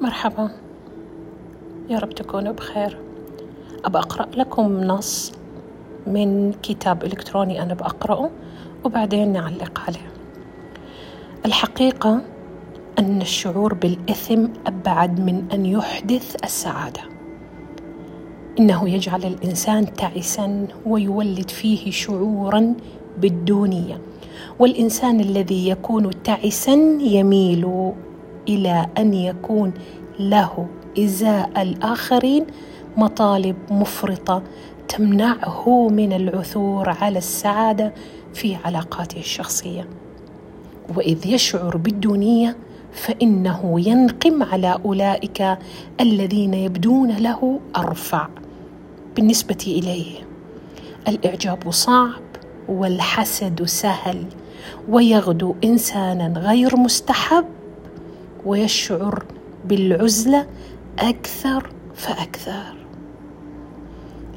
مرحبا. يا رب تكونوا بخير. أبى أقرأ لكم نص من كتاب إلكتروني أنا بقرأه وبعدين نعلق عليه. الحقيقة أن الشعور بالإثم أبعد من أن يحدث السعادة. إنه يجعل الإنسان تعسا ويولد فيه شعورا بالدونية. والإنسان الذي يكون تعسا يميل إلى أن يكون له إزاء الآخرين مطالب مفرطة تمنعه من العثور على السعادة في علاقاته الشخصية. وإذ يشعر بالدونيه فإنه ينقم على أولئك الذين يبدون له أرفع بالنسبة إليه. الإعجاب صعب والحسد سهل ويغدو إنسانا غير مستحب ويشعر بالعزلة أكثر فأكثر.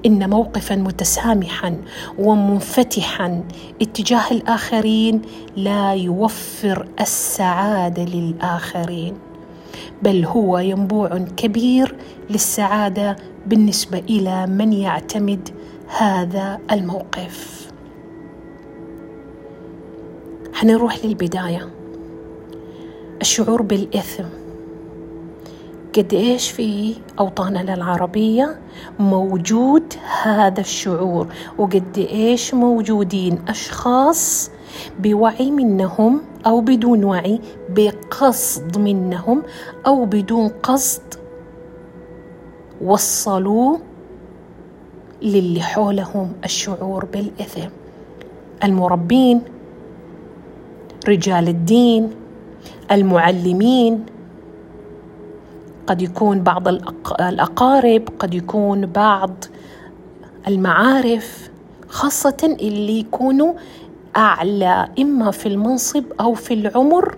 إن موقفا متسامحا ومنفتحا اتجاه الآخرين لا يوفر السعادة للآخرين بل هو ينبوع كبير للسعادة بالنسبة إلى من يعتمد هذا الموقف. حنروح للبداية. الشعور بالإثم. قد إيش في أوطاننا العربية موجود هذا الشعور وقد إيش موجودين أشخاص بوعي منهم أو بدون وعي بقصد منهم أو بدون قصد وصلوا للي حولهم الشعور بالإثم. المربين رجال الدين المعلمين. قد يكون بعض الأقارب قد يكون بعض المعارف خاصة اللي يكونوا أعلى إما في المنصب أو في العمر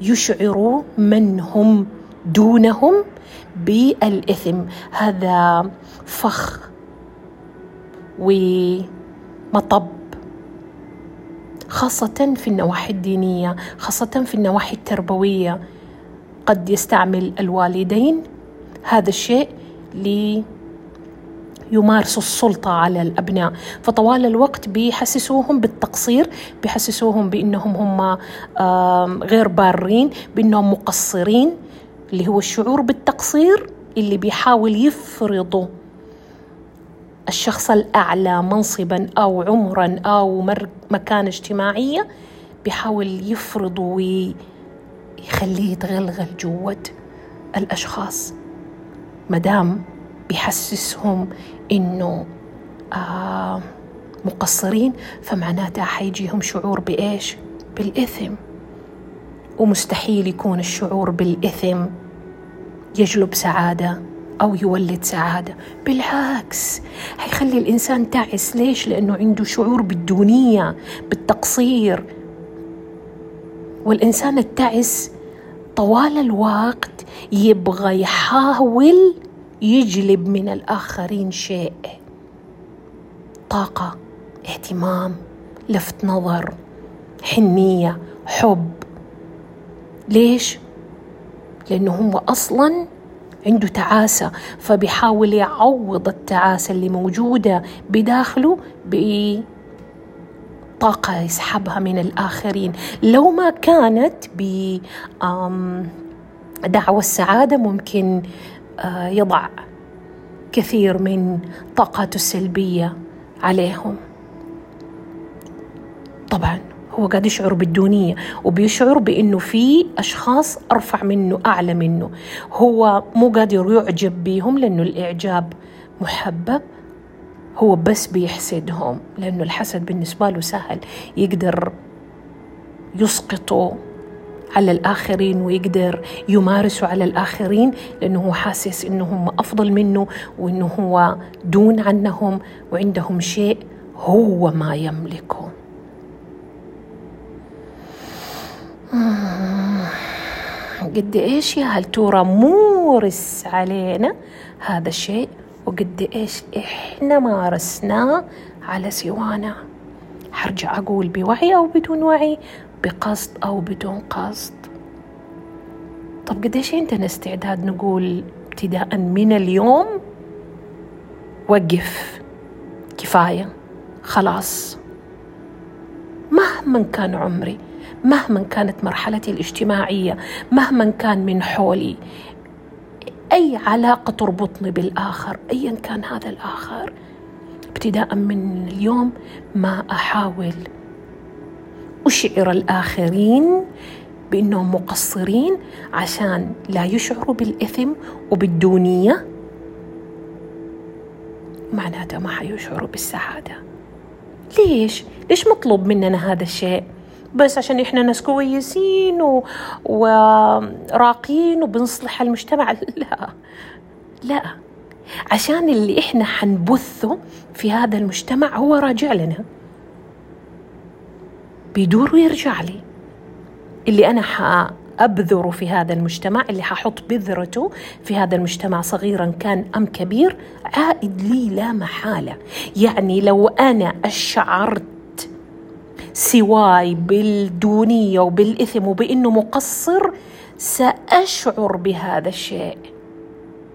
يشعروا من هم دونهم بالإثم. هذا فخ ومطب خاصة في النواحي الدينية خاصة في النواحي التربوية. قد يستعمل الوالدين هذا الشيء لي يمارسوا السلطة على الأبناء. فطوال الوقت بيحسسوهم بالتقصير بيحسسوهم بأنهم هم غير بارين بأنهم مقصرين اللي هو الشعور بالتقصير اللي بيحاول يفرضوا الشخص الأعلى منصبا أو عمرا أو مكانة اجتماعية بيحاول يفرض ويخليه يتغلغل جوة الأشخاص مدام بيحسسهم إنه آه مقصرين فمعناتها حيجيهم شعور بإيش؟ بالإثم ومستحيل يكون الشعور بالإثم يجلب سعادة أو يولد سعادة. بالعكس حيخلي الإنسان تعس. ليش؟ لأنه عنده شعور بالدونية بالتقصير. والإنسان التعس طوال الوقت يبغى يحاول يجلب من الآخرين شيء. طاقة اهتمام لفت نظر حنية حب. ليش؟ لأنه هو أصلا عنده تعاسة فبيحاول يعوض التعاسة اللي موجودة بداخله بطاقة يسحبها من الآخرين. لو ما كانت بدعوى السعادة ممكن آه، يضع كثير من طاقاته السلبية عليهم. طبعا. هو قاعد يشعر بالدونية وبيشعر بأنه في أشخاص أرفع منه أعلى منه. هو مو قادر يعجب بيهم لأنه الإعجاب محبب هو بس بيحسدهم لأنه الحسد بالنسبة له سهل. يقدر يسقطه على الآخرين ويقدر يمارسه على الآخرين لأنه هو حاسس أنه هم أفضل منه وأنه هو دون عنهم وعندهم شيء هو ما يملكه. قد إيش يا هل ترى مورس علينا هذا الشيء؟ وقد إيش إحنا مارسناه على سوانا. حرجع أقول بوعي أو بدون وعي بقصد أو بدون قصد. طب قديش عندنا استعداد نقول ابتداء من اليوم؟ وقف. كفاية. خلاص. مهما كان عمري. مهما كانت مرحلتي الاجتماعية مهما كان من حولي أي علاقة تربطني بالآخر ايا كان هذا الآخر ابتداء من اليوم ما أحاول أشعر الآخرين بأنهم مقصرين عشان لا يشعروا بالإثم وبالدونية. معناته ما حيشعروا بالسعادة. ليش؟ ليش مطلوب مننا هذا الشيء؟ بس عشان إحنا ناس كويسين و... وراقيين وبنصلح المجتمع. لا لا. عشان اللي إحنا حنبثه في هذا المجتمع هو راجع لنا. بيدور ويرجع لي. اللي أنا حأبذره في هذا المجتمع اللي ححط بذرته في هذا المجتمع صغيرا كان أم كبير عائد لي لا محالة. يعني لو أنا أشعرت سواي بالدونية وبالإثم وبإنه مقصر سأشعر بهذا الشيء.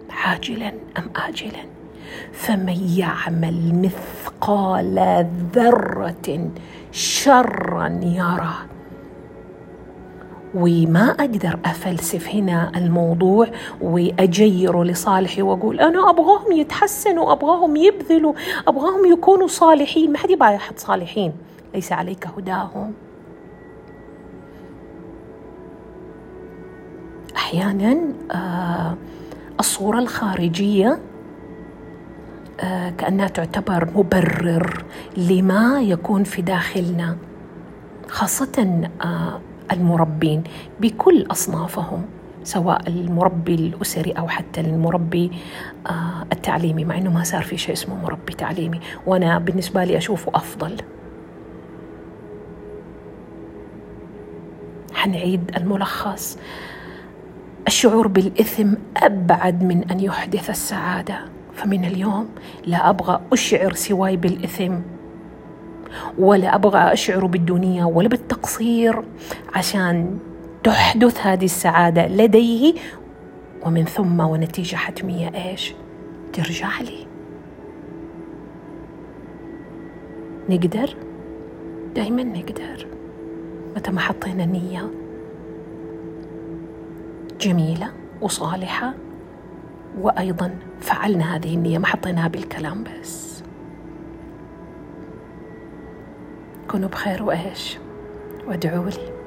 عاجلا أم اجلا؟ فمن يعمل مثقال ذرة شرا يرى. وما أقدر أفلسف هنا الموضوع وأجيره لصالحي وأقول أنا أبغاهم يتحسنوا أبغاهم يبذلوا أبغاهم يكونوا صالحين. ما حد يبغى أحد صالحين. ليس عليك هداهم. أحيانا آه الصورة الخارجية آه كأنها تعتبر مبرر لما يكون في داخلنا خاصة آه المربين بكل أصنافهم سواء المربي الأسري أو حتى المربي التعليمي مع إنه ما صار في شيء اسمه مربي تعليمي. وأنا بالنسبة لي أشوفه أفضل. حنعيد الملخص. الشعور بالإثم أبعد من أن يحدث السعادة. فمن اليوم لا أبغى أشعر سواي بالإثم ولا أبغى أشعر بالدنيا ولا بالتقصير عشان تحدث هذه السعادة لديه. ومن ثم ونتيجة حتمية إيش؟ ترجع لي. نقدر؟ دايما نقدر. متى ما حطينا نية جميلة وصالحة وأيضا فعلنا هذه النية ما حطيناها بالكلام بس. كونوا بخير وإيش؟ وادعوا لي.